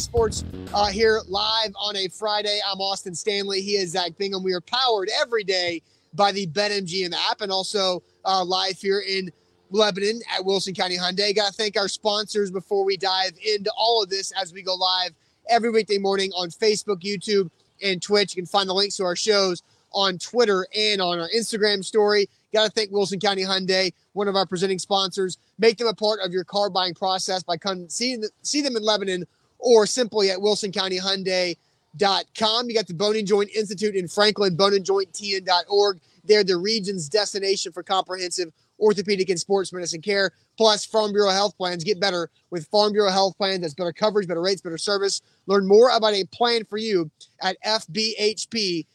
Sports uh, here live on a Friday. I'm Austin Stanley. He is Zach Bingham. We are powered every day by the BetMGM app and also uh, live here in Lebanon at Wilson County Hyundai. Got to thank our sponsors before we dive into all of this as we go live every weekday morning on Facebook, YouTube, and Twitch. You can find the links to our shows on Twitter and on our Instagram story. Got to thank Wilson County Hyundai, one of our presenting sponsors. Make them a part of your car buying process by coming see, see them in Lebanon or simply at wilsoncountyhyundai.com. You got the Bone and Joint Institute in Franklin, boneandjointtn.org. They're the region's destination for comprehensive orthopedic and sports medicine care. Plus, Farm Bureau health plans get better with Farm Bureau health plans. That's better coverage, better rates, better service. Learn more about a plan for you at fbhp.com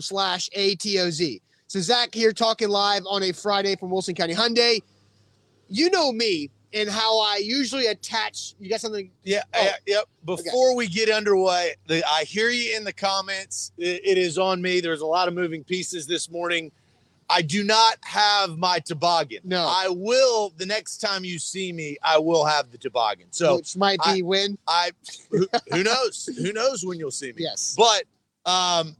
slash ATOZ. So Zach here talking live on a Friday from Wilson County Hyundai. You know me and how I usually attach. You got something? Yeah. Oh. yep. Before okay. we get underway, the, I hear you in the comments. It, it is on me. There's a lot of moving pieces this morning. I do not have my toboggan. No. I will the next time you see me, I will have the toboggan. So which might be I, when. I who, who knows? who knows when you'll see me? Yes. But um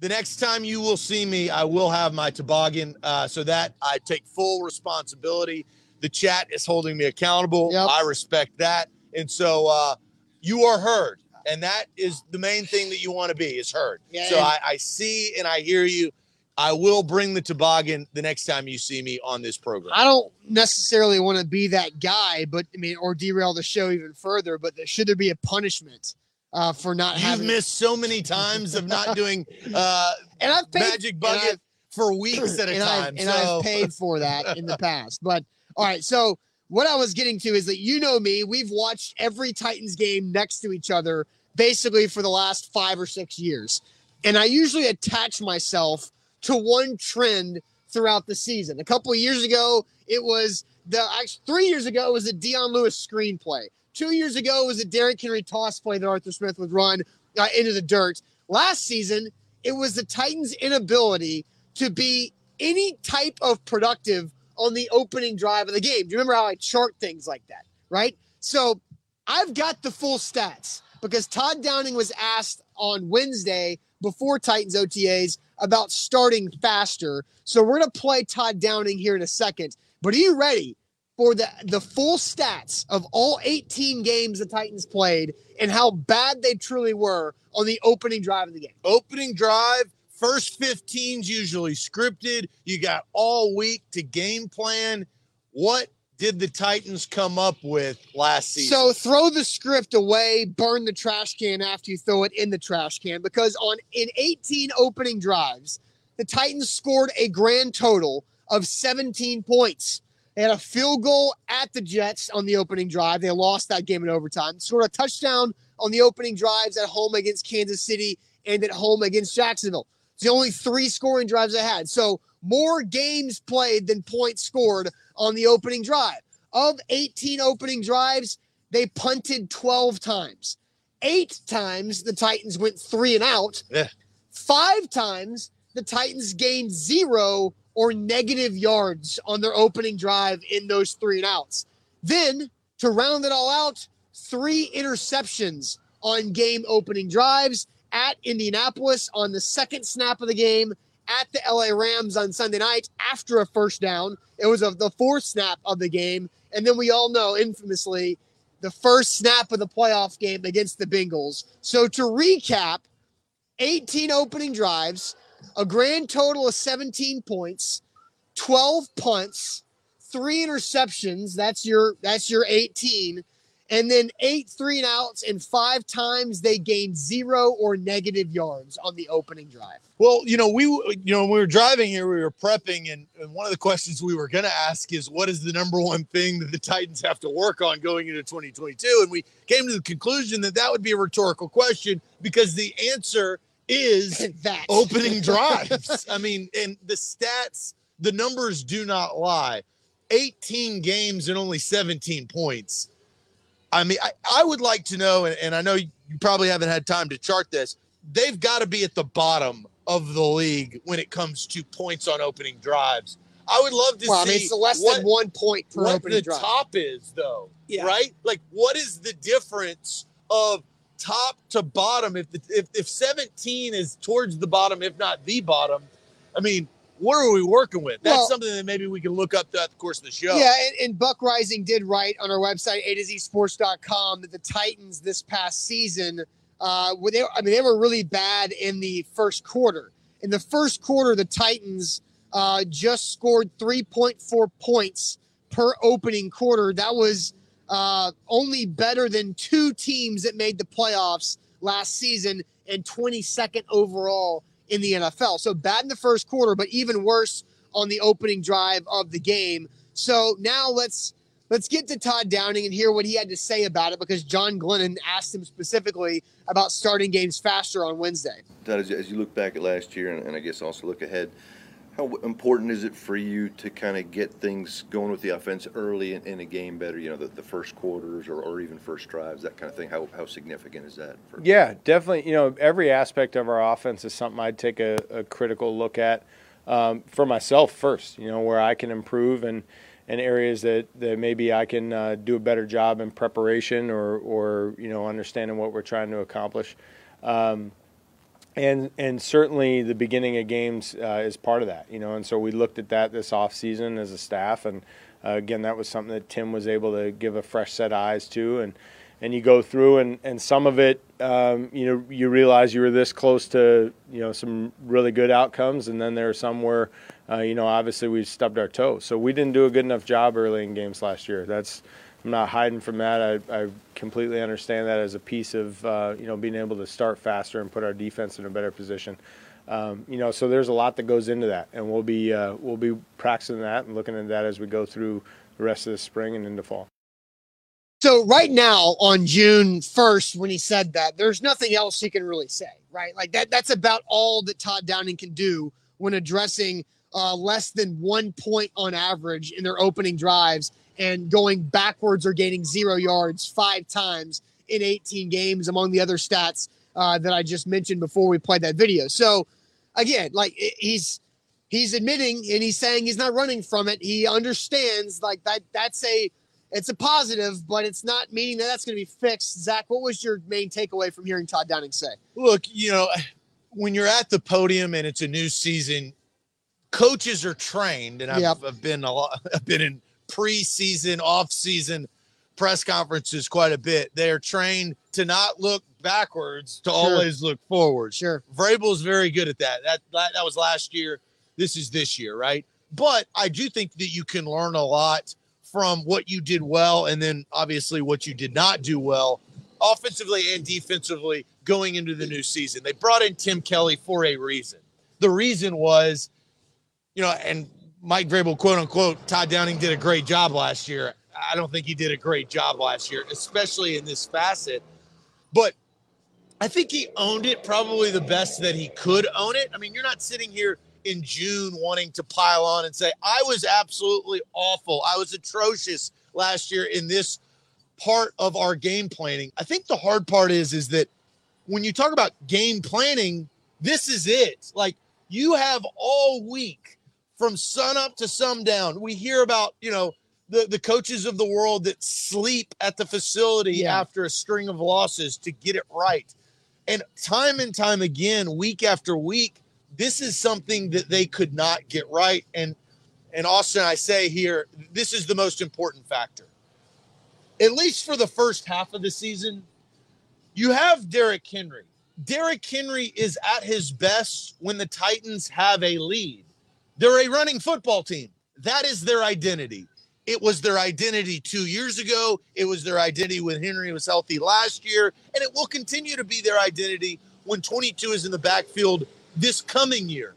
the next time you will see me, I will have my toboggan uh, so that I take full responsibility. The chat is holding me accountable. Yep. I respect that. And so uh, you are heard. And that is the main thing that you want to be is heard. Yeah, so I, I see and I hear you. I will bring the toboggan the next time you see me on this program. I don't necessarily want to be that guy, but I mean, or derail the show even further. But should there be a punishment uh, for not You've having. missed so many times of not doing uh, and I've paid, magic bucket for weeks at a and time. I've, and so. I've paid for that in the past. But all right, so what I was getting to is that you know me, we've watched every Titans game next to each other basically for the last five or six years. And I usually attach myself to one trend throughout the season. A couple of years ago, it was the actually three years ago it was a Dion Lewis screenplay. Two years ago it was a Derrick Henry toss play that Arthur Smith would run uh, into the dirt. Last season, it was the Titans' inability to be any type of productive on the opening drive of the game. Do you remember how I chart things like that? Right. So I've got the full stats because Todd Downing was asked on Wednesday before Titans OTAs about starting faster. So we're going to play Todd Downing here in a second. But are you ready for the, the full stats of all 18 games the Titans played and how bad they truly were on the opening drive of the game? Opening drive, first 15's usually scripted. You got all week to game plan. What did the Titans come up with last season? So throw the script away, burn the trash can after you throw it in the trash can because on in 18 opening drives, the Titans scored a grand total of 17 points. They had a field goal at the Jets on the opening drive. They lost that game in overtime. Scored a touchdown on the opening drives at home against Kansas City and at home against Jacksonville. It's the only three scoring drives they had. So more games played than points scored on the opening drive. Of 18 opening drives, they punted 12 times. Eight times the Titans went three and out. Yeah. Five times the Titans gained zero or negative yards on their opening drive in those three and outs. Then to round it all out, three interceptions on game opening drives at Indianapolis on the second snap of the game, at the LA Rams on Sunday night after a first down. It was the fourth snap of the game. And then we all know infamously the first snap of the playoff game against the Bengals. So to recap, 18 opening drives, a grand total of 17 points, 12 punts, three interceptions. That's your that's your 18 and then eight three and outs, and five times they gained zero or negative yards on the opening drive. Well, you know, we you know when we were driving here, we were prepping, and, and one of the questions we were going to ask is, what is the number one thing that the Titans have to work on going into 2022? And we came to the conclusion that that would be a rhetorical question because the answer is that opening drives. I mean, and the stats, the numbers do not lie. 18 games and only 17 points I mean, I, I would like to know, and, and I know you probably haven't had time to chart this. They've got to be at the bottom of the league when it comes to points on opening drives. I would love to well, see I mean, it's less what, than one point per what opening the drive. top is, though. Yeah. Right? Like, what is the difference of top to bottom. If the, if if 17 is towards the bottom, if not the bottom, I mean, what are we working with? That's well, something that maybe we can look up throughout the course of the show. Yeah, and, and Buck Reising did write on our website, A to Z Sports.com, that the Titans this past season, uh, were they, I mean, they were really bad in the first quarter. In the first quarter, the Titans uh, just scored 3.4 points per opening quarter. That was uh, only better than two teams that made the playoffs last season and 22nd overall in the NFL. So bad in the first quarter, but even worse on the opening drive of the game. So now let's let's get to Todd Downing and hear what he had to say about it because John Glennon asked him specifically about starting games faster on Wednesday. Todd, as, you look back at last year and, and I guess also look ahead, how important is it for you to kind of get things going with the offense early in, in a game better? You know, the, the first quarters or, or even first drives, that kind of thing. How, how significant is that? For- yeah, definitely. You know, every aspect of our offense is something I'd take a, a critical look at um, for myself first. You know, where I can improve and and areas that, that maybe I can uh, do a better job in preparation or or you know understanding what we're trying to accomplish. Um, and and certainly the beginning of games uh, is part of that, you know. And so we looked at that this off season as a staff, and uh, again, that was something that Tim was able to give a fresh set of eyes to, and and you go through, and and some of it, um, you know, you realize you were this close to, you know, some really good outcomes, and then there are some where, uh, you know, obviously we stubbed our toe. So we didn't do a good enough job early in games last year. That's I'm not hiding from that. I, I completely understand that as a piece of uh, you know being able to start faster and put our defense in a better position. Um, you know, so there's a lot that goes into that, and we'll be uh, we'll be practicing that and looking at that as we go through the rest of the spring and into fall. So right now on June 1st, when he said that, there's nothing else he can really say, right? Like that that's about all that Todd Downing can do when addressing uh, less than one point on average in their opening drives and going backwards or gaining zero yards five times in 18 games, among the other stats uh, that I just mentioned before we played that video. So, again, like he's he's admitting and he's saying he's not running from it. He understands like that. That's a it's a positive, but it's not meaning that that's going to be fixed. Zach, what was your main takeaway from hearing Todd Downing say? Look, you know, when you're at the podium and it's a new season, coaches are trained, and I've, yep. I've been a lot. I've been in preseason, off-season press conferences quite a bit. They are trained to not look backwards, to sure. always look forward. Sure. Vrabel's very good at that. That that was last year. This is this year, right? But I do think that you can learn a lot from what you did well and then obviously what you did not do well offensively and defensively going into the new season. They brought in Tim Kelly for a reason. The reason was, you know, and Mike Vrabel, quote unquote, Todd Downing did a great job last year. I don't think he did a great job last year, especially in this facet. But I think he owned it probably the best that he could own it. I mean, you're not sitting here in June wanting to pile on and say, I was absolutely awful. I was atrocious last year in this part of our game planning. I think the hard part is, is that when you talk about game planning, this is it. Like you have all week from sun up to sundown. We hear about, you know, the, the coaches of the world that sleep at the facility yeah. after a string of losses to get it right. And time and time again, week after week, this is something that they could not get right. And and Austin, I say here, this is the most important factor. At least for the first half of the season, you have Derrick Henry. Derrick Henry is at his best when the Titans have a lead. They're a running football team. That is their identity. It was their identity two years ago. It was their identity when Henry was healthy last year. And it will continue to be their identity when 22 is in the backfield this coming year.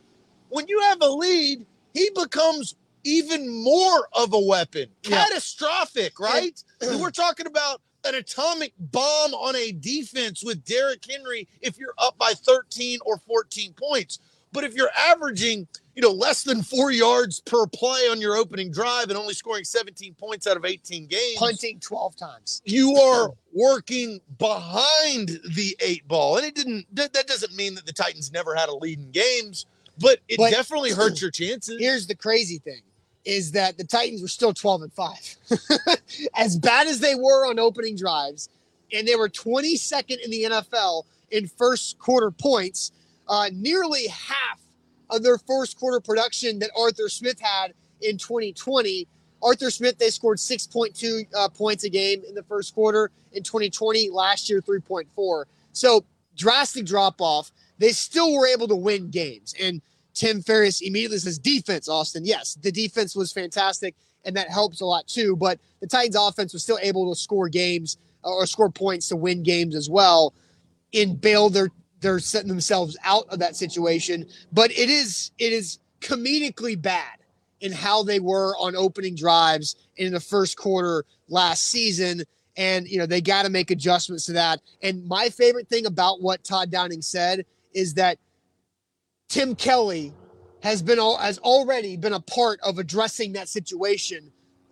When you have a lead, he becomes even more of a weapon. Yeah. Catastrophic, right? We're talking about an atomic bomb on a defense with Derrick Henry if you're up by 13 or 14 points. But if you're averaging you know, less than four yards per play on your opening drive and only scoring 17 points out of 18 games. Punting 12 times. You are working behind the eight ball. And it didn't, that, that doesn't mean that the Titans never had a lead in games, but it but definitely hurts your chances. Here's the crazy thing is that the Titans were still 12 and 5. as bad as they were on opening drives, and they were 22nd in the NFL in first quarter points. Uh, nearly half of their first quarter production that Arthur Smith had in 2020. Arthur Smith, they scored 6.2 uh, points a game in the first quarter. In 2020, last year, 3.4. So drastic drop off. They still were able to win games. And Tim Ferriss immediately says, defense, Austin. Yes, the defense was fantastic, and that helps a lot too. But the Titans offense was still able to score games uh, or score points to win games as well. In bail, they're they're setting themselves out of that situation. But it is it is comedically bad in how they were on opening drives in the first quarter last season. And, you know, they got to make adjustments to that. And my favorite thing about what Todd Downing said is that Tim Kelly has been all, has already been a part of addressing that situation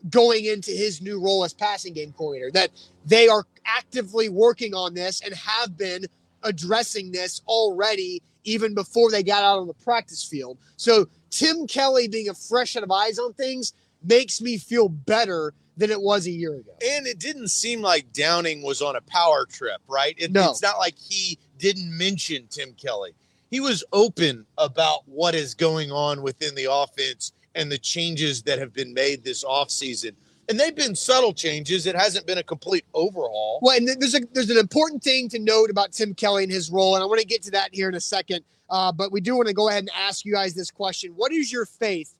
going into his new role as passing game coordinator. That they are actively working on this and have been addressing this already even before they got out on the practice field. So Tim Kelly being a fresh set of eyes on things makes me feel better than it was a year ago. And it didn't seem like Downing was on a power trip, right? It, no. It's not like he didn't mention Tim Kelly. He was open about what is going on within the offense and the changes that have been made this offseason. And they've been subtle changes. It hasn't been a complete overhaul. Well, and there's a there's an important thing to note about Tim Kelly and his role, and I want to get to that here in a second. Uh, but we do want to go ahead and ask you guys this question: What is your faith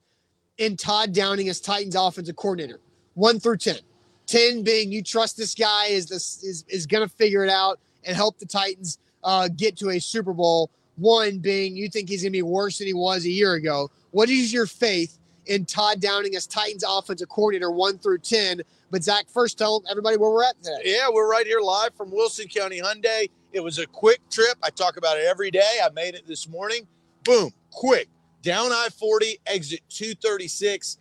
in Todd Downing as Titans offensive coordinator? One through ten. Ten being you trust this guy is this is is going to figure it out and help the Titans uh, get to a Super Bowl. One being you think he's going to be worse than he was a year ago. What is your faith in Todd Downing as Titans offensive coordinator, one through 10. But Zach, first tell everybody where we're at today. Yeah, we're right here live from Wilson County Hyundai. It was a quick trip. I talk about it every day. I made it this morning. Boom, quick. Down I 40, exit 236.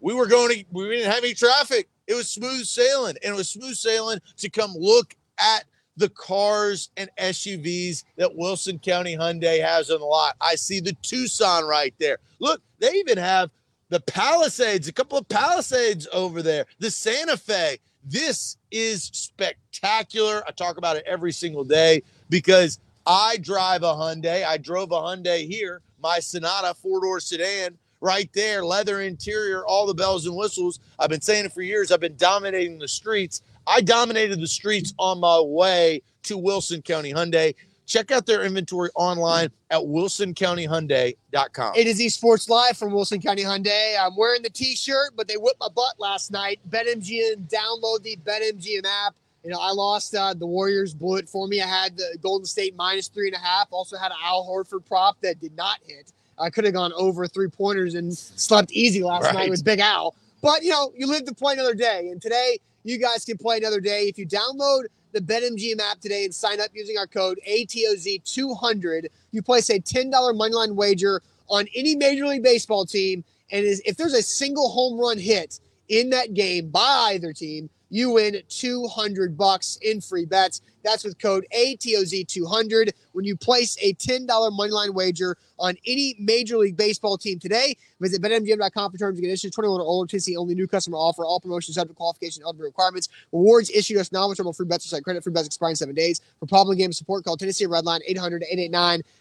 We were going to, we didn't have any traffic. It was smooth sailing, and it was smooth sailing to come look at the cars and SUVs that Wilson County Hyundai has on the lot. I see the Tucson right there. Look, they even have the Palisades, a couple of Palisades over there, the Santa Fe. This is spectacular. I talk about it every single day because I drive a Hyundai. I drove a Hyundai here, my Sonata four door sedan, right there, leather interior, all the bells and whistles. I've been saying it for years. I've been dominating the streets. I dominated the streets on my way to Wilson County Hyundai. Check out their inventory online at wilsoncountyhyundai.com. It is esports live from Wilson County Hyundai. I'm wearing the t-shirt, but they whipped my butt last night. BetMGM, download the BetMGM app. You know, I lost. Uh, the Warriors blew it for me. I had the Golden State minus three and a half. Also had an Al Horford prop that did not hit. I could have gone over three pointers and slept easy last right. night with Big Al. But you know, you live to play another day, and today you guys can play another day if you download the BetMGM app today and sign up using our code ATOZ200. You place a $10 moneyline wager on any Major League Baseball team, and if there's a single home run hit in that game by either team, you win 200 bucks in free bets. That's with code ATOZ200 when you place a $10 moneyline wager on any Major League Baseball team today. Visit BetMGM.com for terms and conditions. 21 or older, Tennessee only new customer offer. All promotions subject to qualification and eligibility requirements. Rewards issued us non-withdrawable free bets or site credit. Free bets expiring seven days. For problem game support, call Tennessee Redline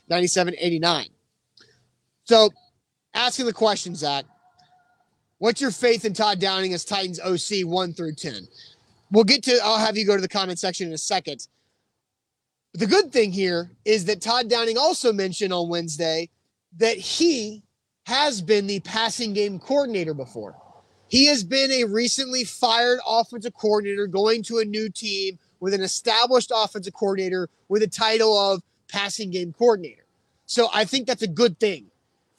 800-889-9789. So, asking the question, Zach. What's your faith in Todd Downing as Titans OC one through 10? We'll get to, I'll have you go to the comment section in a second. But the good thing here is that Todd Downing also mentioned on Wednesday that he has been the passing game coordinator before. He has been a recently fired offensive coordinator going to a new team with an established offensive coordinator with a title of passing game coordinator. So I think that's a good thing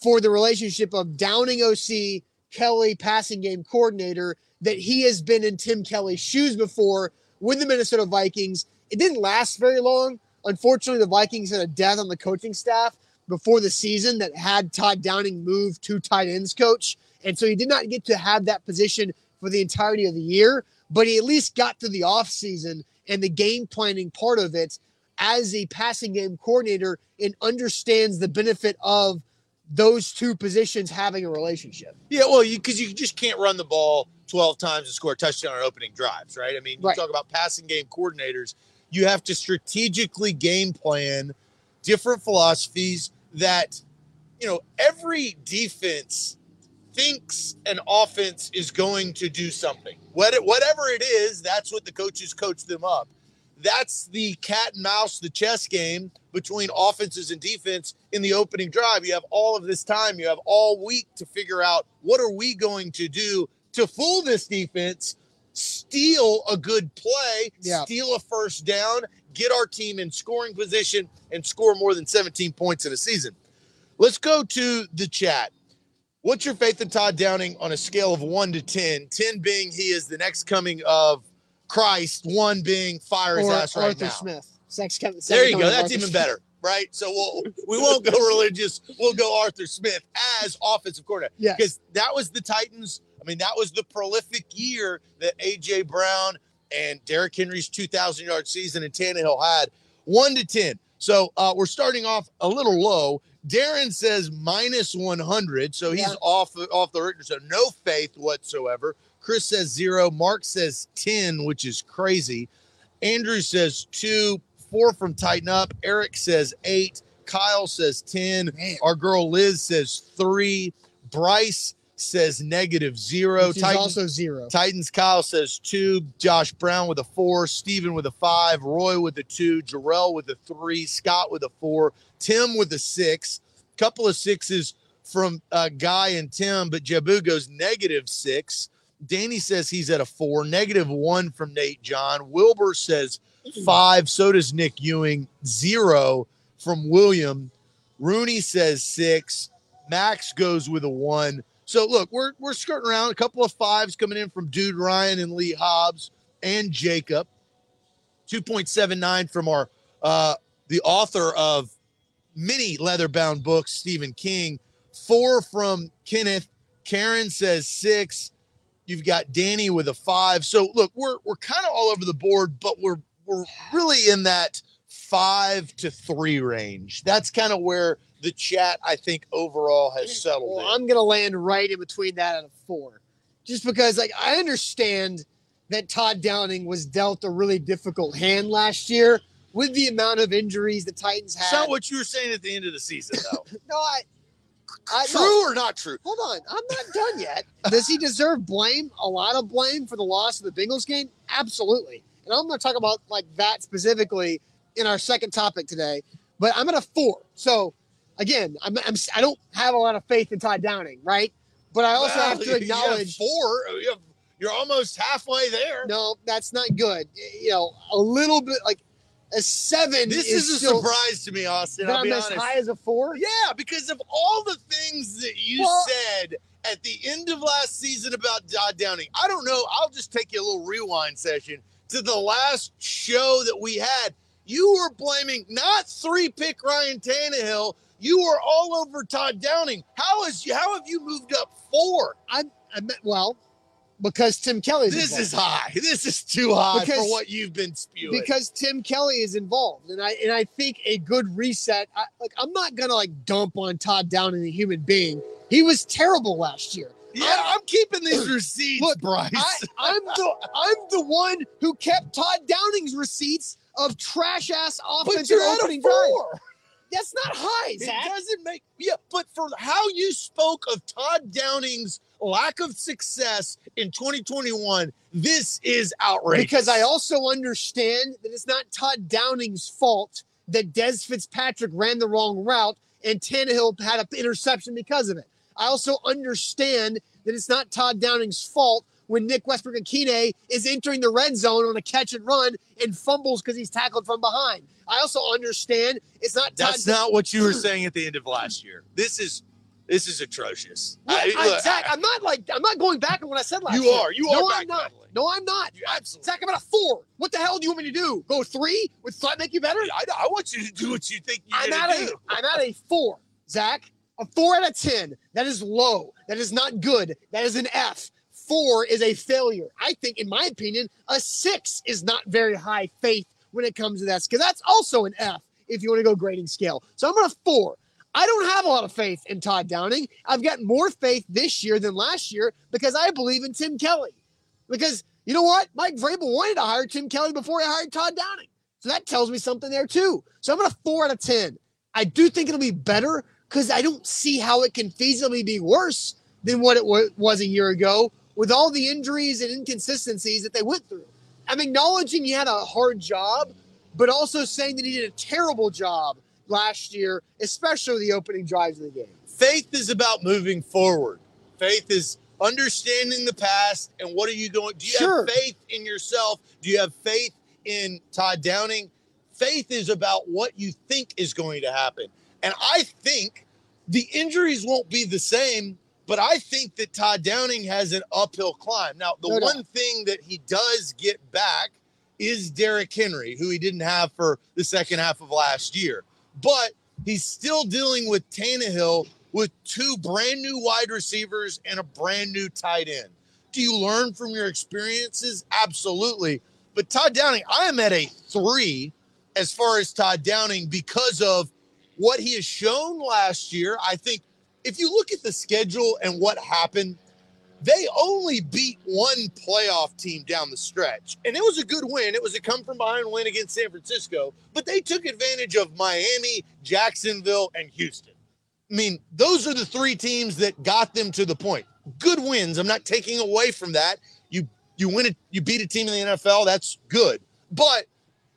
for the relationship of Downing OC Kelly passing game coordinator that he has been in Tim Kelly's shoes before with the Minnesota Vikings. It didn't last very long. Unfortunately, the Vikings had a death on the coaching staff before the season that had Todd Downing move to tight ends coach. And so he did not get to have that position for the entirety of the year, but he at least got to the offseason and the game planning part of it as a passing game coordinator and understands the benefit of those two positions having a relationship. Yeah, well, you because you just can't run the ball 12 times and score a touchdown on opening drives, right? I mean, you right. talk about passing game coordinators. You have to strategically game plan different philosophies that, you know, every defense thinks an offense is going to do something. Whatever it is, that's what the coaches coach them up. That's the cat and mouse, the chess game between offenses and defense in the opening drive. You have all of this time, you have all week to figure out what are we going to do to fool this defense, steal a good play, Yeah. steal a first down, get our team in scoring position, and score more than 17 points in a season. Let's go to the chat. What's your faith in Todd Downing on a scale of one to 10? 10 being he is the next coming of Christ, one being fire his Or ass right Arthur now. Smith. Sex Kevin. There you go. That's even better, right? So we'll we won't go religious. We'll go Arthur Smith as offensive coordinator Yes. because that was the Titans. I mean, that was the prolific year that AJ Brown and Derrick Henry's 2,000 yard season and Tannehill had one to 10. So uh, we're starting off a little low. Darren says minus 100, so he's Yeah. off off the Richter. So no faith whatsoever. Chris says zero. Mark says 10, which is crazy. Andrew says two. Four from Tighten Up. Eric says eight. Kyle says 10. Man. Our girl Liz says three. Bryce says negative zero. Which Titans, also zero. Titans Kyle says two. Josh Brown with a four. Steven with a five. Roy with a two. Jarrell with a three. Scott with a four. Tim with a six. Couple of sixes from uh, Guy and Tim, but Jabu goes negative six. Danny says he's at a four. Negative one from Nate John. Wilbur says five. So does Nick Ewing. Zero from William. Rooney says six. Max goes with a one. So look, we're we're skirting around a couple of fives coming in from Dude Ryan and Lee Hobbs and Jacob. 2.79 from our uh the author of many leather-bound books, Stephen King. Four from Kenneth. Karen says six. You've got Danny with a five. So look, we're we're kind of all over the board, but we're we're really in that five to three range. That's kind of where the chat, I think, overall has settled. Well, in. I'm gonna land right in between that and a four, just because like I understand that Todd Downing was dealt a really difficult hand last year with the amount of injuries the Titans It's had. not what you were saying at the end of the season, though. no, I, I no, true or not true? hold on, I'm not done yet. Does he deserve blame? A lot of blame for the loss of the Bengals game? Absolutely. And I'm going to talk about like that specifically in our second topic today. But I'm at a four. So again, I'm, I'm I don't have a lot of faith in Todd Downing, right? But I also Well, have you to acknowledge four. You have, you're almost halfway there. no, that's not good. You know, a little bit like a seven. this is, is, a surprise to me, Austin. That I'll I'm be as honest. high as a four. Yeah, because of all the things that you Well- said at the end of last season about Todd Downing. I don't know. I'll just take you a little rewind session to the last show that we had. You were blaming not three pick Ryan Tannehill. You were all over Todd Downing. How is you? How have you moved up four? I'm, I meant well because Tim Kelly's This involved. is high. This is too high Because- for what you've been spewing. because Tim Kelly is involved, and I and I think a good reset. I, like I'm not gonna like dump on Todd Downing, the human being. He was terrible last year. yeah, I'm keeping these receipts, Look, Bryce. I, I'm the I'm the one who kept Todd Downing's receipts of trash ass offensive you're at a opening four. That's not high, It doesn't make yeah, but for how you spoke of Todd Downing's lack of success in 2021, this is outrageous. Because I also understand that it's not Todd Downing's fault that Des Fitzpatrick ran the wrong route and Tannehill had an interception because of it. I also understand that it's not Todd Downing's fault when Nick Westbrook Ikhine is entering the red zone on a catch and run and fumbles because he's tackled from behind. I also understand it's not Todd. that's not what you were saying at the end of last year. This is this is atrocious. Yeah, I- I- look, Zach, I'm not like I'm not going back on what I said last You year. are. You no, are I'm not. No, I'm not. You absolutely. Zach, I'm at a four. What the hell do you want me to do? Go three? Would that make you better? I, I want you to do what you think you're I'm at do. a I'm at a four, Zach. A four out of ten. That is low. That is not good. That is an F. Four is a failure. I think, in my opinion, a six is not very high faith when it comes to that because that's also an F if you want to go grading scale. So I'm at a four. I don't have a lot of faith in Todd Downing. I've got more faith this year than last year because I believe in Tim Kelly. Because you know what? Mike Vrabel wanted to hire Tim Kelly before he hired Todd Downing. So that tells me something there too. So I'm going to four out of 10. I do think it'll be better because I don't see how it can feasibly be worse than what it was a year ago with all the injuries and inconsistencies that they went through. I'm acknowledging he had a hard job, but also saying that he did a terrible job last year, especially the opening drives of the game. Faith is about moving forward. Faith is understanding the past and what are you going do you Sure. have faith in yourself? Do you have faith in Todd Downing? Faith is about what you think is going to happen. And I think the injuries won't be the same, but I think that Todd Downing has an uphill climb. Now, the No one thing that he does get back is Derrick Henry, who he didn't have for the second half of last year. But he's still dealing with Tannehill with two brand new wide receivers and a brand new tight end. Do you learn from your experiences? Absolutely. But Todd Downing, I am at a three as far as Todd Downing because of what he has shown last year. I think if you look at the schedule and what happened, they only beat one playoff team down the stretch. And it was a good win. It was a come from behind win against San Francisco, but they took advantage of Miami, Jacksonville, and Houston. I mean, those are the three teams that got them to the point. Good wins. I'm not taking away from that. You you win it, you beat a team in the NFL, that's good. But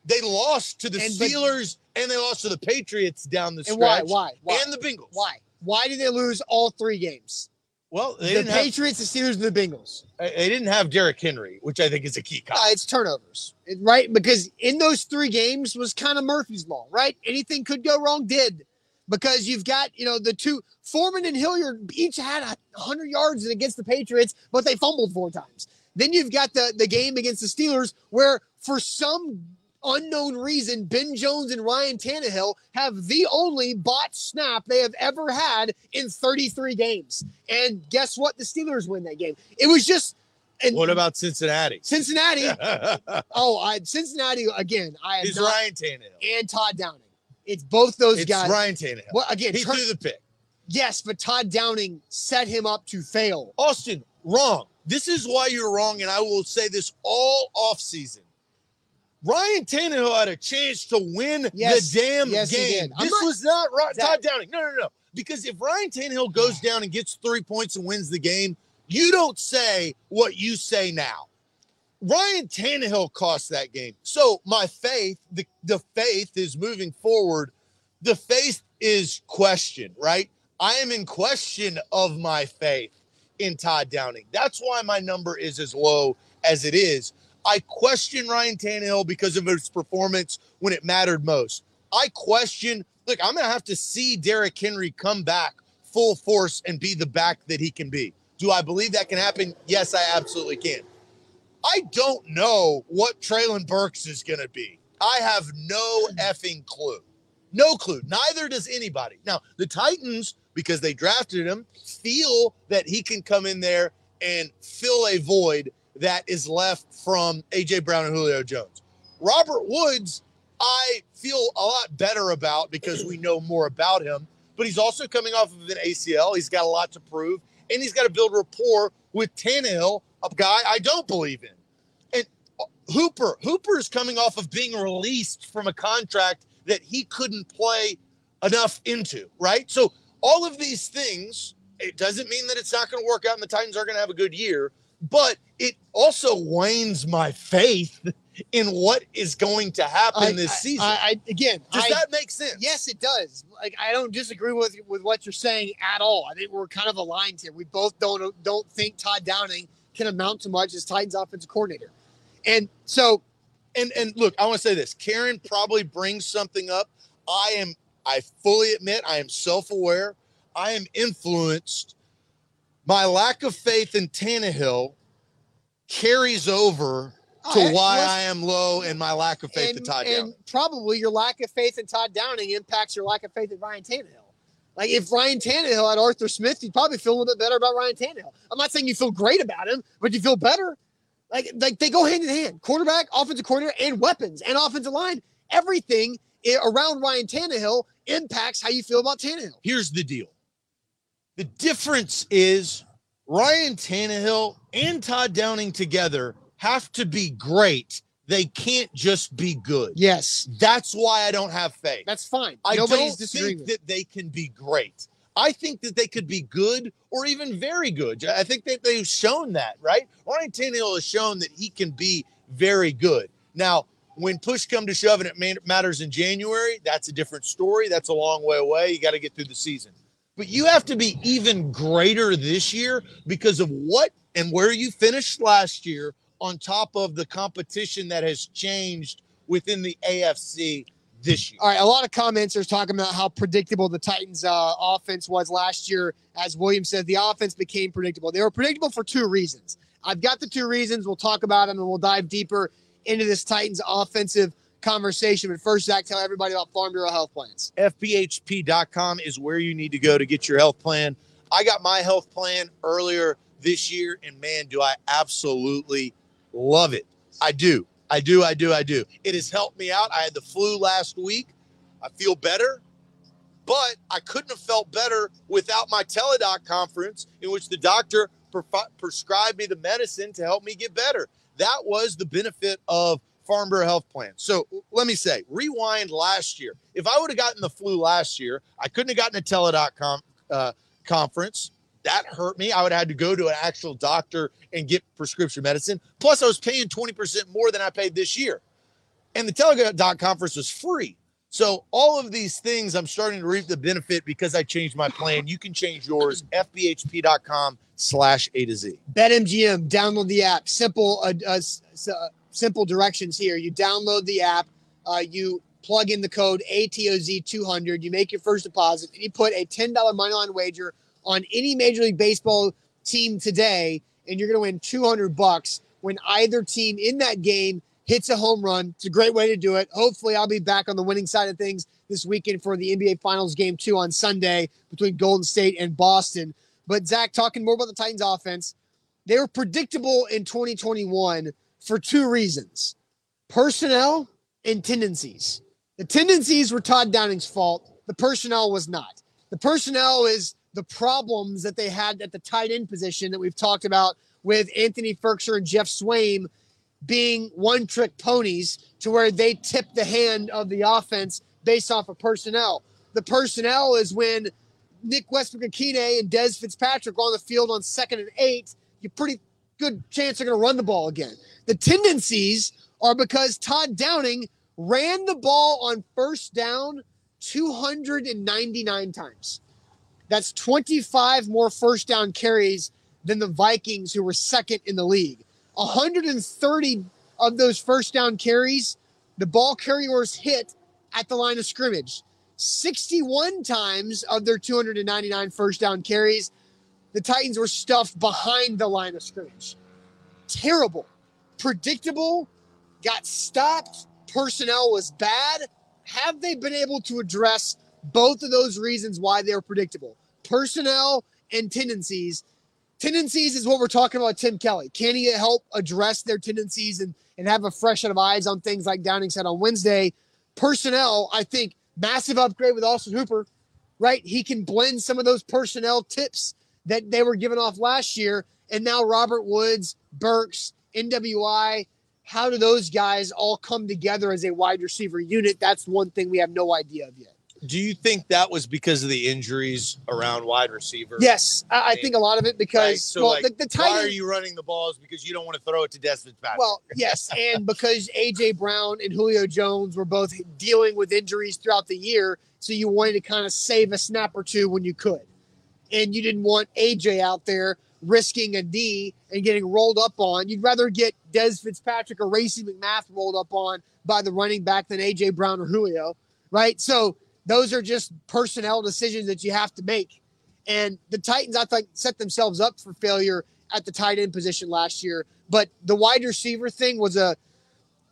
they lost to the And- but- Steelers and they lost to the Patriots down the And stretch. why? Why? Why? And the Bengals. Why? Why did they lose all three games? Well, the didn't have Patriots, the Steelers, and the Bengals. they didn't have Derrick Henry, which I think is a key Uh, it's turnovers, right? Because in those three games was kind of Murphy's law, right? Anything could go wrong, did. Because you've got, you know, the two Foreman and Hilliard each had a hundred yards against the Patriots, but they fumbled four times. Then you've got the the game against the Steelers, where for some unknown reason, Ben Jones and Ryan Tannehill have the only bot snap they have ever had in 33 games. And guess what? The Steelers win that game. It was just. And What about Cincinnati? Cincinnati? Oh, I Cincinnati again. I not, Ryan Tannehill. and Todd Downing. It's both those It's guys. Ryan Tannehill. Well, again, he turn- threw the pick. yes, but Todd Downing set him up to fail. Austin, wrong. This is why you're wrong, and I will say this all offseason. Ryan Tannehill had a chance to win Yes. the damn Yes, game. This not- was not Zach- Todd Downing. No, no, no. Because if Ryan Tannehill goes down and gets three points and wins the game, you don't say what you say now. Ryan Tannehill cost that game. So my faith, the, the faith is moving forward. The faith is question, right? I am in question of my faith in Todd Downing. That's why my number is as low as it is. I question Ryan Tannehill because of his performance when it mattered most. I question, look, I'm going to have to see Derrick Henry come back full force and be the back that he can be. Do I believe that can happen? Yes, I absolutely can. I don't know what Treylon Burks is going to be. I have no effing clue. No clue. Neither does anybody. Now, the Titans, because they drafted him, feel that he can come in there and fill a void that is left from AJ Brown and Julio Jones. Robert Woods, I feel a lot better about because we know more about him, but he's also coming off of an ACL. He's got a lot to prove, and he's got to build rapport with Tannehill, a guy I don't believe in. And uh, Hooper, Hooper is coming off of being released from a contract that he couldn't play enough into, right? So all of these things, it doesn't mean that it's not going to work out and the Titans are going to have a good year, but it also wanes my faith in what is going to happen I, this I- season. I, I again, Does that make sense? yes, it does. Like I don't disagree with with what you're saying at all. I think we're kind of aligned here. We both don't don't think Todd Downing can amount to much as Titans offensive coordinator. And so and and look, I want to say this. Karen probably brings something up. I am I fully admit I am self-aware. I am influenced. My lack of faith in Tannehill carries over to oh, I- why listen- I am low and my lack of faith in and, Todd and Downing. probably your lack of faith in Todd Downing impacts your lack of faith in Ryan Tannehill. Like if Ryan Tannehill had Arthur Smith, you'd probably feel a little bit better about Ryan Tannehill. I'm not saying you feel great about him, but you feel better. Like like they go hand in hand. Quarterback, offensive coordinator, and weapons and offensive line. Everything around Ryan Tannehill impacts how you feel about Tannehill. Here's the deal. The difference is Ryan Tannehill and Todd Downing together have to be great they can't just be good. Yes, That's why I don't have faith. that's fine. I Nobody's don't think that they can be great. I think that they could be good or even very good. I think that they've shown that, right? Ryan Tannehill has shown that he can be very good. Now, when push come to shove and it matters in January, that's a different story. That's a long way away. You got to get through the season. But you have to be even greater this year because of what and where you finished last year on top of the competition that has changed within the AFC this year. All right, a lot of commenters are talking about how predictable the Titans' uh, offense was last year. As William said, the offense became predictable. They were predictable for two reasons. I've got the two reasons. We'll talk about them and we'll dive deeper into this Titans offensive conversation. But first, Zach, tell everybody about Farm Bureau Health Plans. FBHP.com is where you need to go to get your health plan. I got my health plan earlier this year, and man, do I absolutely love it. I do. I do. I do. I do. It has helped me out. I had the flu last week. I feel better, but I couldn't have felt better without my teledoc conference in which the doctor prescribed me the medicine to help me get better. That was the benefit of Farm Bureau Health Plan. So let me say, rewind last year. If I would have gotten the flu last year, I couldn't have gotten a teledoc com- uh, conference. That hurt me. I would have had to go to an actual doctor and get prescription medicine. Plus, I was paying 20% more than I paid this year. And the teledoc conference was free. So all of these things, I'm starting to reap the benefit because I changed my plan. You can change yours. FBHP.com slash A to Z. BetMGM, download the app. Simple, uh, uh, uh, simple directions here. You download the app. Uh, you plug in the code ATOZ200. You make your first deposit, and you put a $10 moneyline wager on any Major League Baseball team today, and you're going to win 200 bucks when either team in that game hits a home run. It's a great way to do it. Hopefully, I'll be back on the winning side of things this weekend for the NBA Finals game two on Sunday between Golden State and Boston. But Zach, talking more about the Titans offense, they were predictable in 2021 for two reasons personnel and tendencies. The tendencies were Todd Downing's fault, the personnel was not. The personnel is the problems that they had at the tight end position that we've talked about with Anthony Firkser and Geoff Swaim being one trick ponies to where they tip the hand of the offense based off of personnel. The personnel is when Nick Westbrook Ikhine and Des Fitzpatrick are on the field on second and eight, you pretty good chance they're going to run the ball again. The tendencies are because Todd Downing ran the ball on first down 299 times. That's 25 more first down carries than the Vikings, who were second in the league. 130 of those first down carries, the ball carriers hit at the line of scrimmage. 61 times of their 299 first down carries, the Titans were stuffed behind the line of scrimmage. Terrible. Predictable, got stopped, personnel was bad. Have they been able to address both of those reasons why they're predictable? Personnel and tendencies. Tendencies is what we're talking about, Tim Kelly. Can he help address their tendencies and, and have a fresh set of eyes on things like Downing said on Wednesday? Personnel, I think, massive upgrade with Austin Hooper, right? He can blend some of those personnel tips that they were giving off last year. And now Robert Woods, Burks, NWI, how do those guys all come together as a wide receiver unit? That's one thing we have no idea of yet. Do you think that was because of the injuries around wide receiver? Yes, I, I think a lot of it because Right? So, well, like, the, the why tight are you running the balls? Because you don't want to throw it to Desmond Fitzpatrick. well, yes, and because AJ Brown and Julio Jones were both dealing with injuries throughout the year, so you wanted to kind of save a snap or two when you could, and you didn't want AJ out there risking a knee and getting rolled up on. You'd rather get Des Fitzpatrick or Racey McMath rolled up on by the running back than AJ Brown or Julio, right? So those are just personnel decisions that you have to make. And the Titans, I think, set themselves up for failure at the tight end position last year. But the wide receiver thing was a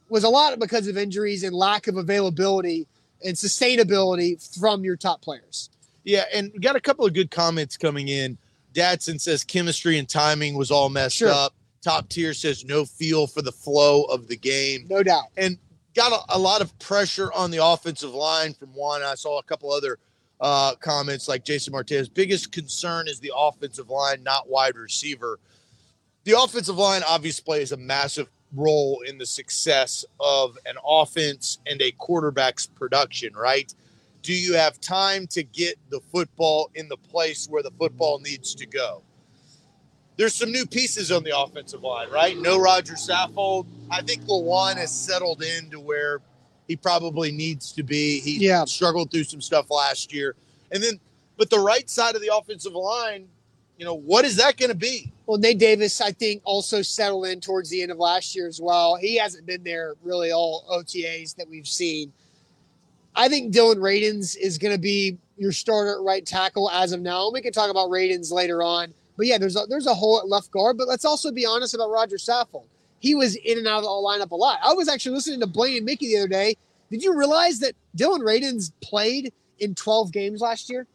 was a lot because of injuries and lack of availability and sustainability from your top players. yeah, and we got a couple of good comments coming in. Dadson says chemistry and timing was all messed Sure. up. Top tier says no feel for the flow of the game. No doubt. and got a, a lot of pressure on the offensive line from one. I saw a couple other uh, comments like Jason Martinez. Biggest concern is the offensive line, not wide receiver. The offensive line obviously plays a massive role in the success of an offense and a quarterback's production, right? Do you have time to get the football in the place where the football needs to go? There's some new pieces on the offensive line, right? No Roger Saffold. I think Lewan has settled into where he probably needs to be. He Yeah. struggled through some stuff last year. And then, but the right side of the offensive line, you know, what is that going to be? Well, Nate Davis, I think, also settled in towards the end of last year as well. He hasn't been there really all OTAs that we've seen. I think Dillon Radunz is going to be your starter at right tackle as of now. We can talk about Radunz later on. But yeah, there's a, there's a hole at left guard. But let's also be honest about Roger Saffold. He was in and out of the lineup a lot. I was actually listening to Blaine and Mickey the other day. Did you realize that Dillon Radunz played in 12 games last year?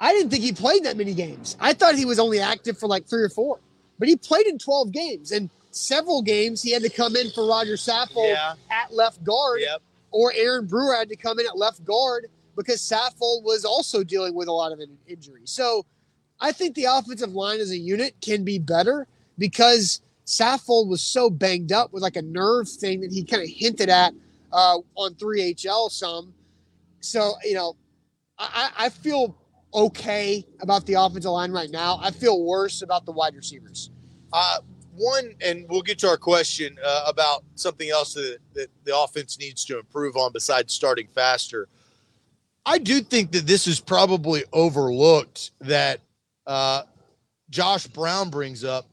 I didn't think he played that many games. I thought he was only active for like three or four, but he played in 12 games and several games he had to come in for Roger Saffold at left guard, Yep. Or Aaron Brewer had to come in at left guard because Saffold was also dealing with a lot of in- injuries. So I think the offensive line as a unit can be better because Saffold was so banged up with like a nerve thing that he kind of hinted at uh, on 3HL some. So, you know, I, I I feel okay about the offensive line right now. I feel worse about the wide receivers. Uh, one, and we'll get to our question uh, about something else that, that the offense needs to improve on besides starting faster. I do think that this is probably overlooked that uh, Josh Brown brings up.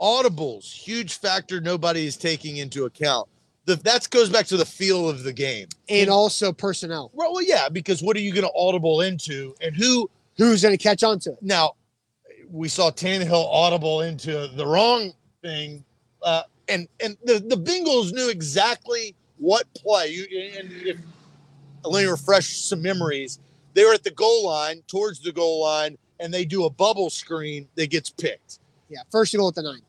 Audibles, huge factor nobody is taking into account. The, that goes back to the feel of the game. And also personnel. Well, well, yeah, because what are you going to audible into, and who Who's going to catch on to it? now, we saw Tannehill audible into the wrong thing, uh, and and the, the Bengals knew exactly what play. You and if let me refresh some memories. They were at the goal line, towards the goal line, and they do a bubble screen that gets picked. Yeah, first and goal at the nine.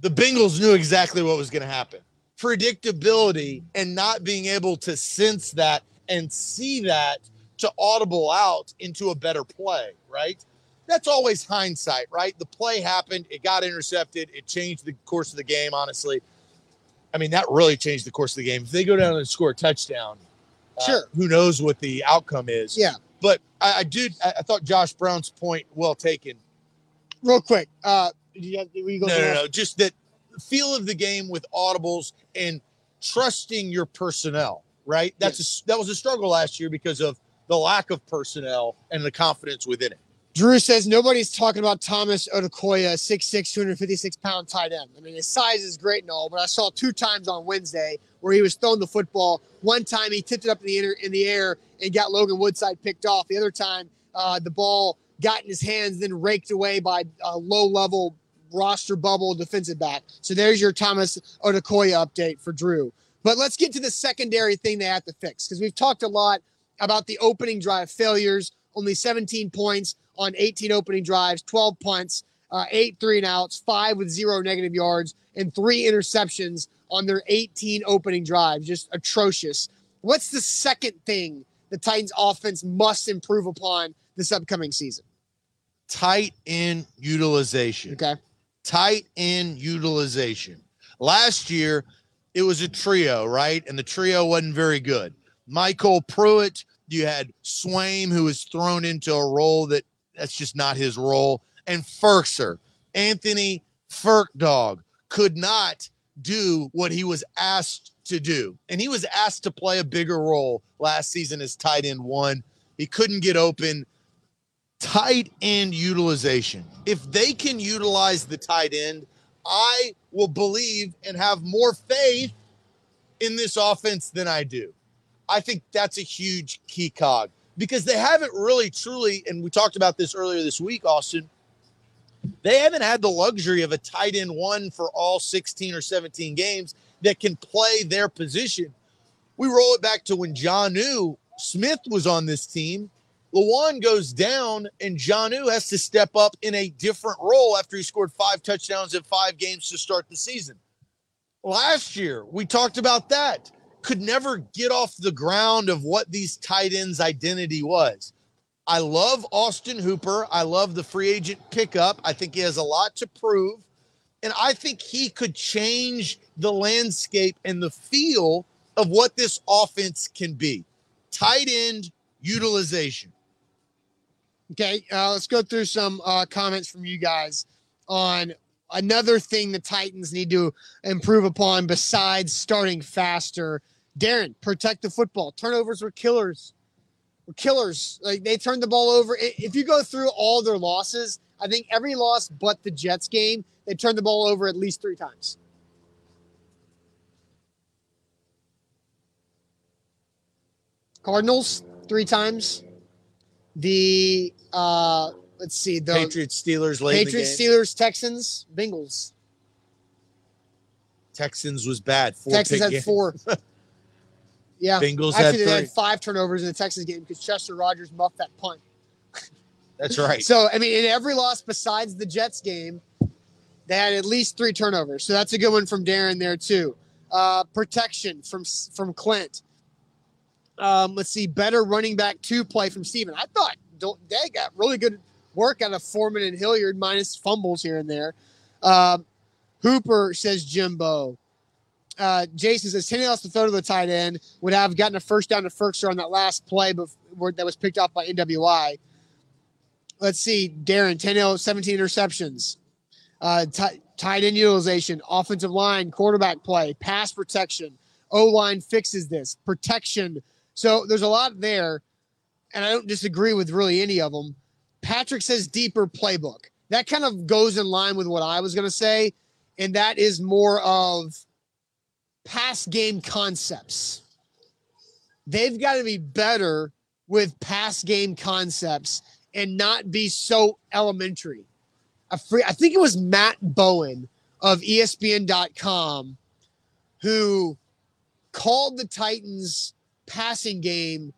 The Bengals knew exactly what was going to happen. Predictability and not being able to sense that and see that to audible out into a better play, right? That's always hindsight, right? The play happened, it got intercepted, it changed the course of the game, honestly. I mean, that really changed the course of the game. If they go down and score a touchdown, uh, Sure. who knows what the outcome is. Yeah. But I, I do, I, I thought Josh Brown's point well taken. Real quick. Uh, you have, were you No, no, no. Just that feel of the game with audibles and trusting your personnel, right? That's a, that was a struggle last year because of the lack of personnel and the confidence within it. Drew says nobody's talking about Thomas Odukoya, 6'6", 256 pound tight end. I mean, his size is great and all, but I saw two times on Wednesday where he was throwing the football. One time he tipped it up in the inter, in the air and got Logan Woodside picked off. The other time, uh, the ball got in his hands, then raked away by a low level roster bubble defensive back. So there's your Thomas Odukoya update for Drew. But let's get to the secondary thing they have to fix because we've talked a lot about the opening drive failures. Only 17 points on 18 opening drives, 12 punts, uh, eight three and outs, five with zero negative yards, and three interceptions on their 18 opening drives. Just atrocious. What's the second thing the Titans offense must improve upon this upcoming season? Tight end utilization. Okay. tight end utilization. Last year, it was a trio, right? And the trio wasn't very good. MyCole Pruitt, you had Swaim, who was thrown into a role that that's just not his role, and Firkser, Anthony Ferkdog, could not do what he was asked to do. And he was asked to play a bigger role last season as tight end one. He couldn't get open tight end utilization. If they can utilize the tight end, I will believe and have more faith in this offense than I do. I think that's a huge key cog because they haven't really truly, and we talked about this earlier this week, Austin. They haven't had the luxury of a tight end one for all 16 or 17 games that can play their position. We roll it back to when Jonnu Smith was on this team. Lewan goes down, and Jonnu has to step up in a different role after he scored five touchdowns in five games to start the season. Last year, we talked about that. Could never get off the ground of what these tight ends' identity was. I love Austin Hooper. I love the free agent pickup. I think he has a lot to prove. And I think he could change the landscape and the feel of what this offense can be. Tight end utilization. Okay, uh, let's go through some uh, comments from you guys on another thing the Titans need to improve upon besides starting faster. Darren, protect the football. Turnovers were killers. Were killers. Like they turned the ball over. If you go through all their losses, I think every loss but the Jets game, they turned the ball over at least three times. Cardinals three times. The uh let's see the Patriots, Steelers, late Patriots, Steelers, Texans, Bengals. Texans was bad. Four Texans had game. four. yeah, Bengals actually had they had five turnovers in the Texas game because Chester Rogers muffed that punt. That's right. so I mean, in every loss besides the Jets game, they had at least three turnovers. So that's a good one from Darren there too. Uh, protection from from Clint. Um, let's see, better running back two play from Steven. I thought they got really good work out of Foreman and Hilliard, minus fumbles here and there. Um, Hooper says Jimbo. Uh, Jason says throw to the tight end would have gotten a first down to Firkser on that last play before, that was picked off by NWI. Let's see, Darren Tannehill 17 interceptions, uh, t- tight end utilization, offensive line, quarterback play, pass protection, O line fixes this protection so there's a lot there, and I don't disagree with really any of them. Patrick says deeper playbook. That kind of goes in line with what I was going to say, and that is more of pass game concepts. They've got to be better with pass game concepts and not be so elementary. I think it was Matt Bowen of ESPN.com who called the Titans passing game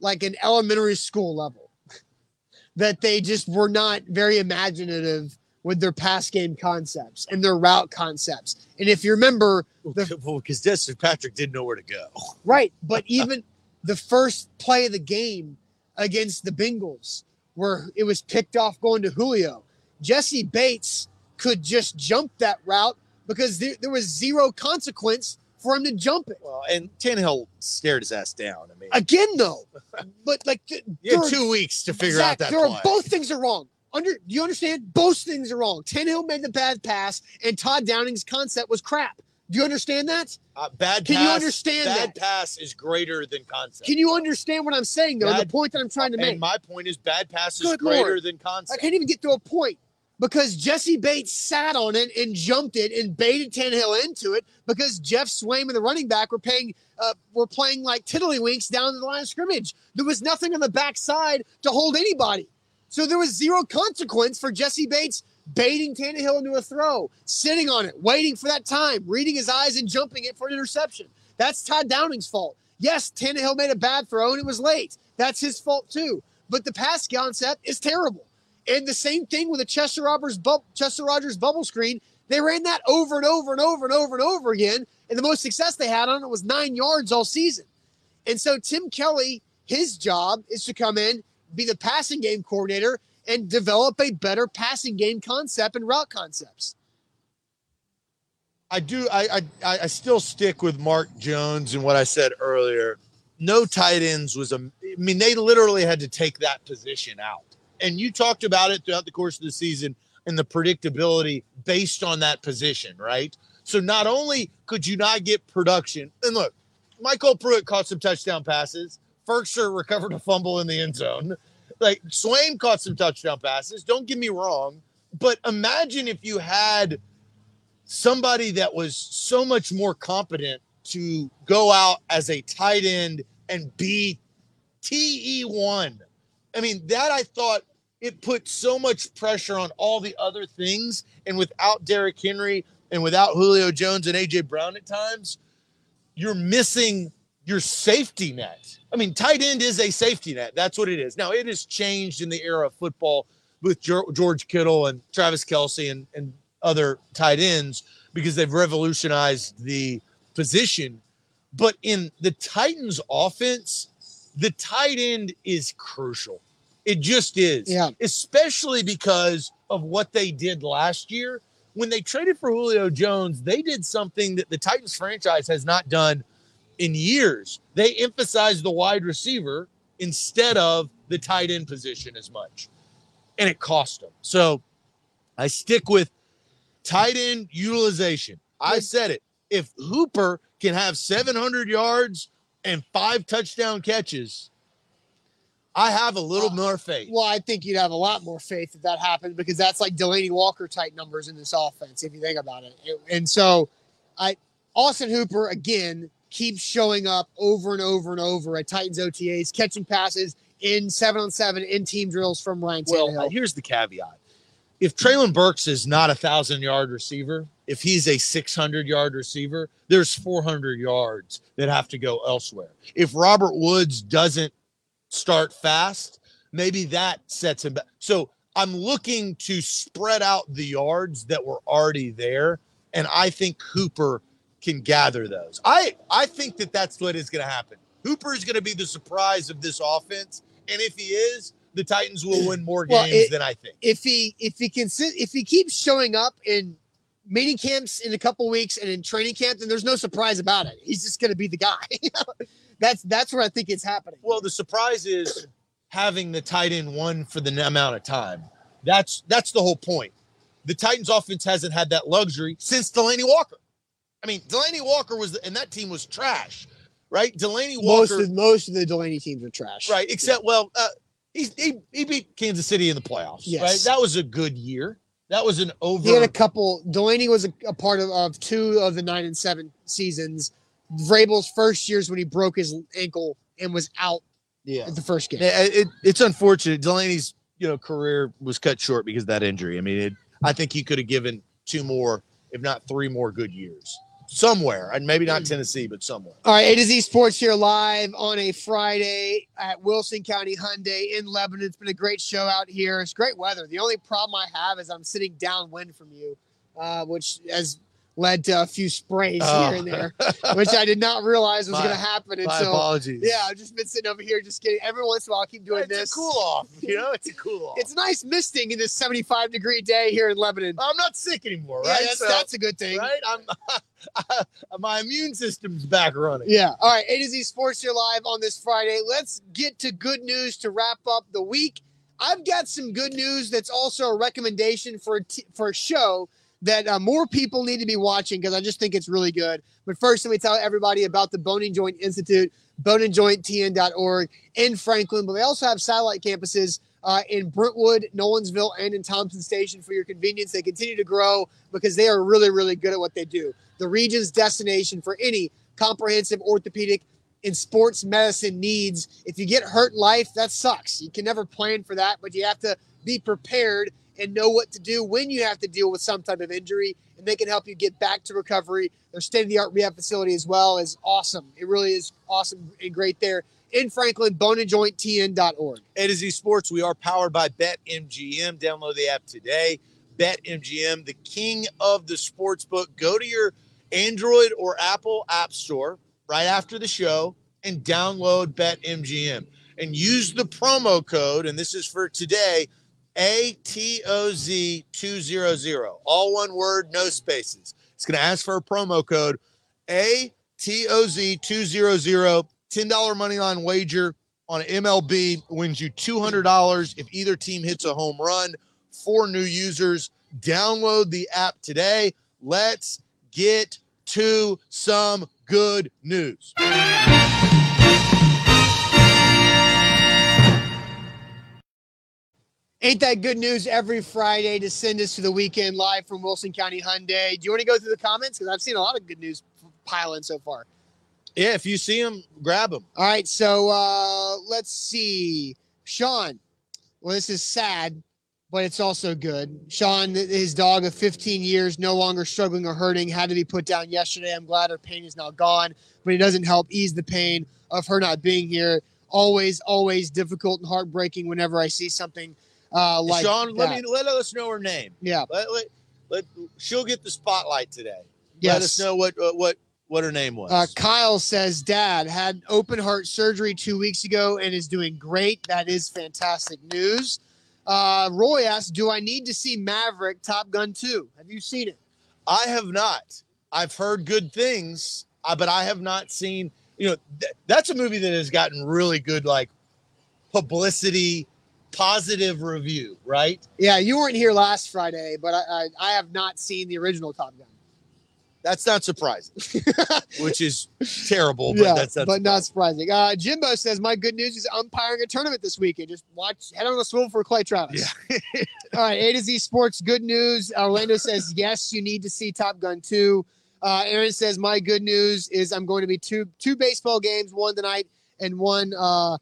like an elementary school level. that they just were not very imaginative with their pass game concepts and their route concepts. And if you remember, the, well, because Destin Patrick didn't know where to go. Right, but even the first play of the game against the Bengals, where it was picked off going to Julio, Jessie Bates could just jump that route because there, there was zero consequence for him to jump it. Well, and Tannehill stared his ass down. I mean, again though, but like you had two weeks to figure Zach, out that. There play. are, both things are wrong. Under, do you understand? Both things are wrong. Tannehill made the bad pass, and Todd Downing's concept was crap. Do you understand that? Uh, bad. Can pass, you understand bad that? pass is greater than concept. Can you understand what I'm saying though? Bad, the point that I'm trying to make. And my point is, bad pass is Good greater Lord. than concept. I can't even get to a point because Jessie Bates sat on it and jumped it and baited Tannehill into it because Geoff Swaim and the running back were paying uh, were playing like tiddlywinks down the line of scrimmage. There was nothing on the backside to hold anybody. So there was zero consequence for Jessie Bates baiting Tannehill into a throw, sitting on it, waiting for that time, reading his eyes and jumping it for an interception. That's Todd Downing's fault. Yes, Tannehill made a bad throw and it was late. That's his fault too. But the pass concept is terrible. And the same thing with the Chester Rogers, bu- Chester Rogers bubble screen. They ran that over and over and over and over and over again. And the most success they had on it was nine yards all season. And so Tim Kelly, his job is to come in, be the passing game coordinator, and develop a better passing game concept and route concepts. I do. I, I I still stick with Mark Jones and what I said earlier. No tight ends was a. I mean, they literally had to take that position out and you talked about it throughout the course of the season and the predictability based on that position, right? So not only could you not get production, and look, MyCole Pruitt caught some touchdown passes. Firkser recovered a fumble in the end zone. Like Swaim caught some touchdown passes. Don't get me wrong, but imagine if you had somebody that was so much more competent to go out as a tight end and be TE1 I mean, that I thought it put so much pressure on all the other things. And without Derrick Henry and without Julio Jones and AJ Brown at times, you're missing your safety net. I mean, tight end is a safety net. That's what it is. Now, it has changed in the era of football with George Kittle and Travis Kelce and, and other tight ends because they've revolutionized the position. But in the Titans offense, the tight end is crucial. It just is. Yeah. Especially because of what they did last year when they traded for Julio Jones, they did something that the Titans franchise has not done in years. They emphasized the wide receiver instead of the tight end position as much, and it cost them. So I stick with tight end utilization. I said it. If Hooper can have 700 yards and five touchdown catches, I have a little Uh, more faith. Well, I think you'd have a lot more faith if that happened because that's like Delanie Walker type numbers in this offense, if you think about it. It- And so, I Austin Hooper again keeps showing up over and over and over at Titans OTAs, catching passes in seven on seven in team drills from Ryan Well, Tannehill. here's the caveat. If Treylon Burks is not a thousand yard receiver, if he's a 600 yard receiver, there's 400 yards that have to go elsewhere. If Robert Woods doesn't start fast, maybe that sets him back. So I'm looking to spread out the yards that were already there, and I think Hooper can gather those. I I think that that's what is going to happen. Hooper is going to be the surprise of this offense, and if he is, the Titans will win more Well, games it- than I think. if he if he can if he keeps showing up in mini camps in a couple weeks and in training camp, then there's no surprise about it. He's just going to be the guy. that's that's where I think it's happening. Well, the surprise is having the tight end one for the amount of time. That's that's the whole point. The Titans offense hasn't had that luxury since Delanie Walker. I mean, Delanie Walker was and that team was trash, right? Delanie most Walker, of most of the Delanie teams are trash. right? Except, well, uh, he, he he beat Kansas City in the playoffs, Yes. right? That was a good year. That was an over. He had a couple. Delanie was a, a part of, of two of the nine and seven seasons. Vrabel's first years when he broke his ankle and was out yeah. at the first game. Yeah, It, it's unfortunate. Delanie's you know career was cut short because of that injury. I mean, it, I think he could have given two more, if not three more, good years somewhere, and maybe not Tennessee, but somewhere. All right, A to Z Sports here live on a Friday at Wilson County Hyundai in Lebanon. It's been a great show out here. It's great weather. The only problem I have is I'm sitting downwind from you, uh, which has led to a few sprays Oh. here and there, which I did not realize was going to happen My until. apologies. Yeah, I've just been sitting over here, just getting. Every once in a while, I keep doing it's this. a cool off. You know, it's a cool off. It's nice misting in this 75 degree day here in Lebanon. I'm not sick anymore, Yeah, right? that's, So- that's a good thing. right. I'm my immune system's back running. Yeah. All right. A to Z Sports here live on this Friday. Let's get to good news to wrap up the week. I've got some good news that's also a recommendation for a t- for a show that uh, more people need to be watching because I just think it's really good. But first, let me tell everybody about the Bone and Joint Institute, boneandjointtn.org in Franklin. But they also have satellite campuses uh, in Brentwood, Nolensville, and in Thompson Station for your convenience. They continue to grow because they are really, really good at what they do. The region's destination for any comprehensive orthopedic and sports medicine needs. If you get hurt in life, that sucks. You can never plan for that, but you have to be prepared and know what to do when you have to deal with some type of injury, and they can help you get back to recovery. Their state of the art rehab facility as well is awesome. It really is awesome and great there in Franklin, boneandjointtn.org. A to Z Sports, we are powered by BetMGM. Download the app today. BetMGM, the king of the sports book. Go to your Android or Apple App Store right after the show and download BetMGM and use the promo code. And this is for today ATOZ200. All one word, no spaces. It's going to ask for a promo code ATOZ200. $10 money line wager on MLB wins you $200 if either team hits a home run. For new users, download the app today. Let's get to some good news. Ain't that good news every Friday to send us to the weekend live from Wilson County Hyundai? Do you want to go through the comments? Because I've seen a lot of good news pile in so far. Yeah, if you see them, grab them. All right, so uh, let's see. Sean, well, this is sad, but it's also good. Sean, his dog of 15 years, no longer struggling or hurting, had to be put down yesterday. I'm glad her pain is now gone, but it doesn't help ease the pain of her not being here. Always, always difficult and heartbreaking whenever I see something uh, like Sean, that. let me let us know her name. yeah, Let, let, let she'll get the spotlight today. yes. Let us know what uh, what what her name was. Uh, Kyle says, Dad had open heart surgery two weeks ago and is doing great. That is fantastic news. Uh, Roy asks, "Do I need to see Maverick Top Gun 2? Have you seen it?" I have not. I've heard good things, uh, but I have not seen. You know, th- that's a movie that has gotten really good, like publicity, positive review, right? Yeah, you weren't here last Friday, but I I, I have not seen the original Top Gun. That's not surprising, which is terrible, but yeah, that's not but not surprising. Uh, Jimbo says, "My good news is umpiring a tournament this weekend. Just watch, head on the swivel for Clay Travis." Yeah. All right, A to Z Sports. Good news. Orlando says, "Yes, you need to see Top Gun 2. Uh, Aaron says, "My good news is I'm going to be two two baseball games, one tonight and one uh,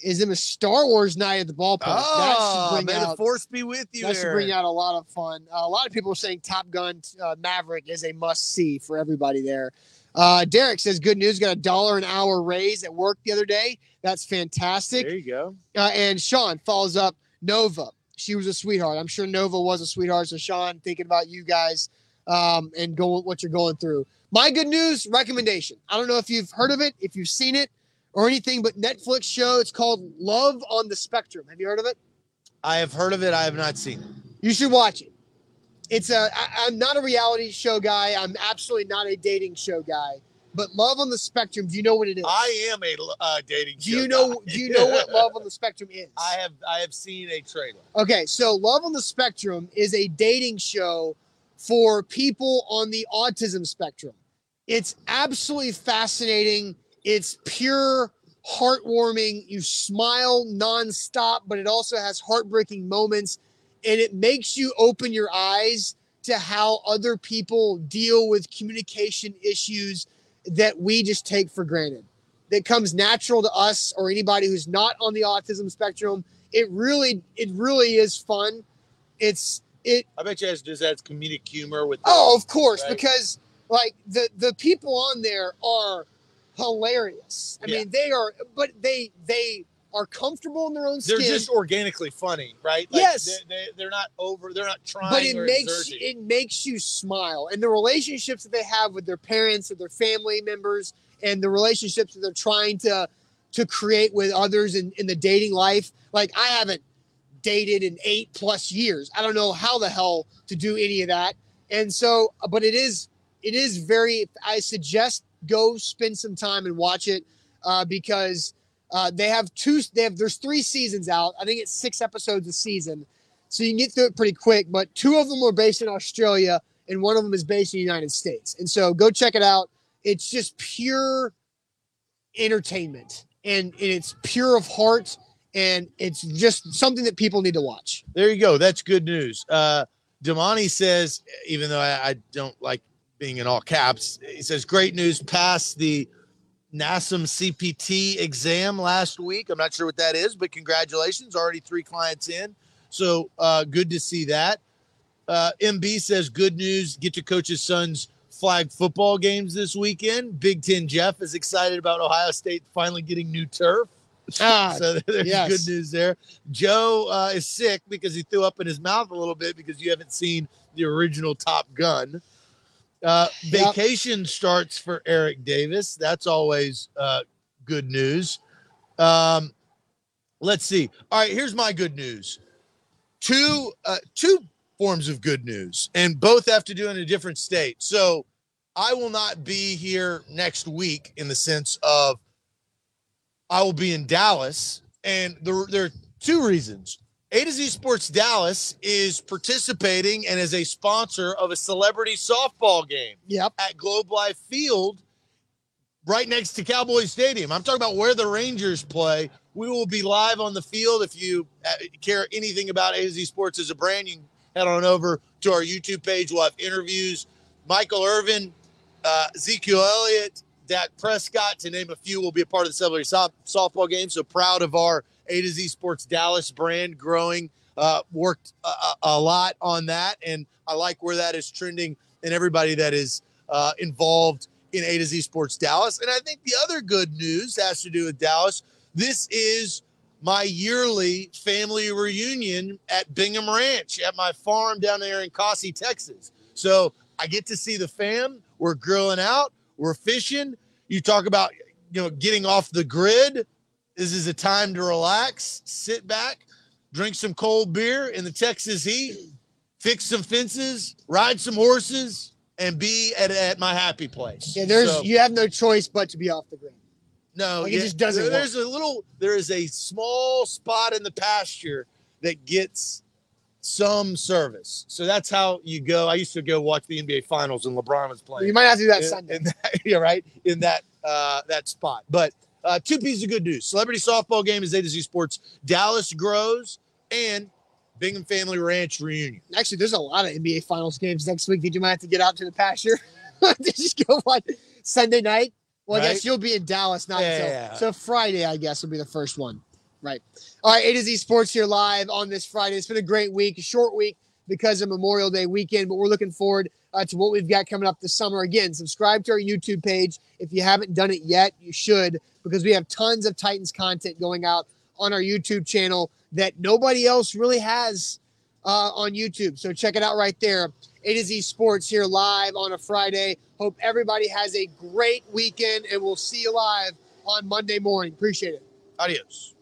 is in a Star Wars night at the ballpark. Oh, that should may bring the force be with you. that should bring out a lot of fun. Uh, a lot of people are saying Top Gun uh, Maverick is a must see for everybody there. Uh, Derek says, "Good news, got a dollar an hour raise at work the other day. That's fantastic." There you go. Uh, and Sean follows up Nova. She was a sweetheart. I'm sure Nova was a sweetheart. So Sean, thinking about you guys um, and going what you're going through. My good news recommendation. I don't know if you've heard of it, if you've seen it, or anything, but Netflix show. It's called Love on the Spectrum. Have you heard of it? I have heard of it. I have not seen it. You should watch it. It's a. I, I'm not a reality show guy. I'm absolutely not a dating show guy. But Love on the Spectrum. Do you know what it is? I am a uh, dating. do you know? guy. Do you know what Love on the Spectrum is? I have. I have seen a trailer. Okay, so Love on the Spectrum is a dating show for people on the autism spectrum. It's absolutely fascinating. It's pure, heartwarming. You smile nonstop, but it also has heartbreaking moments. And it makes you open your eyes to how other people deal with communication issues that we just take for granted. That comes natural to us or anybody who's not on the autism spectrum. It really, it really is fun. It's it I bet you has just has comedic humor with. Oh, of course, Right. because like the the people on there are hilarious. I Yeah. mean, they are, but they they are comfortable in their own skin. They're just organically funny, right? Yes. They, they, they're not over. They're not trying. but it makes exerting. it makes you smile, and the relationships that they have with their parents or their family members, and the relationships that they're trying to to create with others in, in the dating life. Like I haven't dated in eight plus years. I don't know how the hell to do any of that. And so, but it is it is very. I suggest go spend some time and watch it uh, because uh, they have two. They have there's three seasons out. I think it's six episodes a season, so you can get through it pretty quick. But two of them are based in Australia, and one of them is based in the United States. And so go check it out. It's just pure entertainment, and, and it's pure of heart, and it's just something that people need to watch. There you go. That's good news. Uh, Damani says, even though I, I don't like being in all caps, he says, great news. Passed the NASM CPT exam last week. I'm not sure what that is, but congratulations. Already three clients in. So uh, good to see that. Uh, MB says, good news. Get to coach's son's flag football games this weekend. Big Ten Jeff is excited about Ohio State finally getting new turf. Ah, So there's yes. good news there. Joe uh, is sick because he threw up in his mouth a little bit because you haven't seen the original Top Gun. Uh, Yep. vacation starts for Eric Davis. That's always uh, good news. Um, let's see. All right, here's my good news. Two uh, two forms of good news, and both have to do in a different state. So I will not be here next week in the sense of I will be in Dallas, and there, there are two reasons. A to Z Sports Dallas is participating and is a sponsor of a celebrity softball game yep. at Globe Life Field, right next to Cowboy Stadium. I'm talking about where the Rangers play. We will be live on the field. If you uh, care anything about A to Z Sports as a brand, you can head on over to our YouTube page. We'll have interviews. Michael Irvin, uh, Ezekiel Elliott, Dak Prescott, to name a few, will be a part of the celebrity soft- softball game. So proud of our A to Z Sports Dallas brand growing. Uh, worked a, a- lot on that, and I like where that is trending and everybody that is uh, involved in A to Z Sports Dallas. And I think the other good news has to do with Dallas. This is my yearly family reunion at Bingham Ranch at my farm down there in Kosse, Texas. So I get to see the fam. We're grilling out. We're fishing. You talk about you know getting off the grid. This is a time to relax, sit back. drink some cold beer in the Texas heat, fix some fences, ride some horses, and be at, at my happy place. Yeah, there's So- you have no choice but to be off the grid. no, Like, it just doesn't there- There's a little. There is a small spot in the pasture that gets some service. So that's how you go. I used to go watch the NBA Finals and LeBron was playing. You might have to do that in, Sunday. in that, yeah, right in that uh, that spot. But uh, two pieces of good news: celebrity softball game is A to Z Sports. Dallas grows and Bingham Family Ranch reunion. Actually, there's a lot of NBA Finals games next week that you might have to get out to the pasture just go watch Sunday night. Well, I guess you'll be in Dallas, not Yeah, until yeah. so Friday. I guess will be the first one, right? All right, A to Z Sports here live on this Friday. It's been a great week, a short week because of Memorial Day weekend, but we're looking forward uh, to what we've got coming up this summer. Again, subscribe to our YouTube page if you haven't done it yet. You should because we have tons of Titans content going out on our YouTube channel that nobody else really has uh, on YouTube. So check it out right there. A to Z Sports here live on a Friday. Hope everybody has a great weekend, and we'll see you live on Monday morning. Appreciate it. Adios.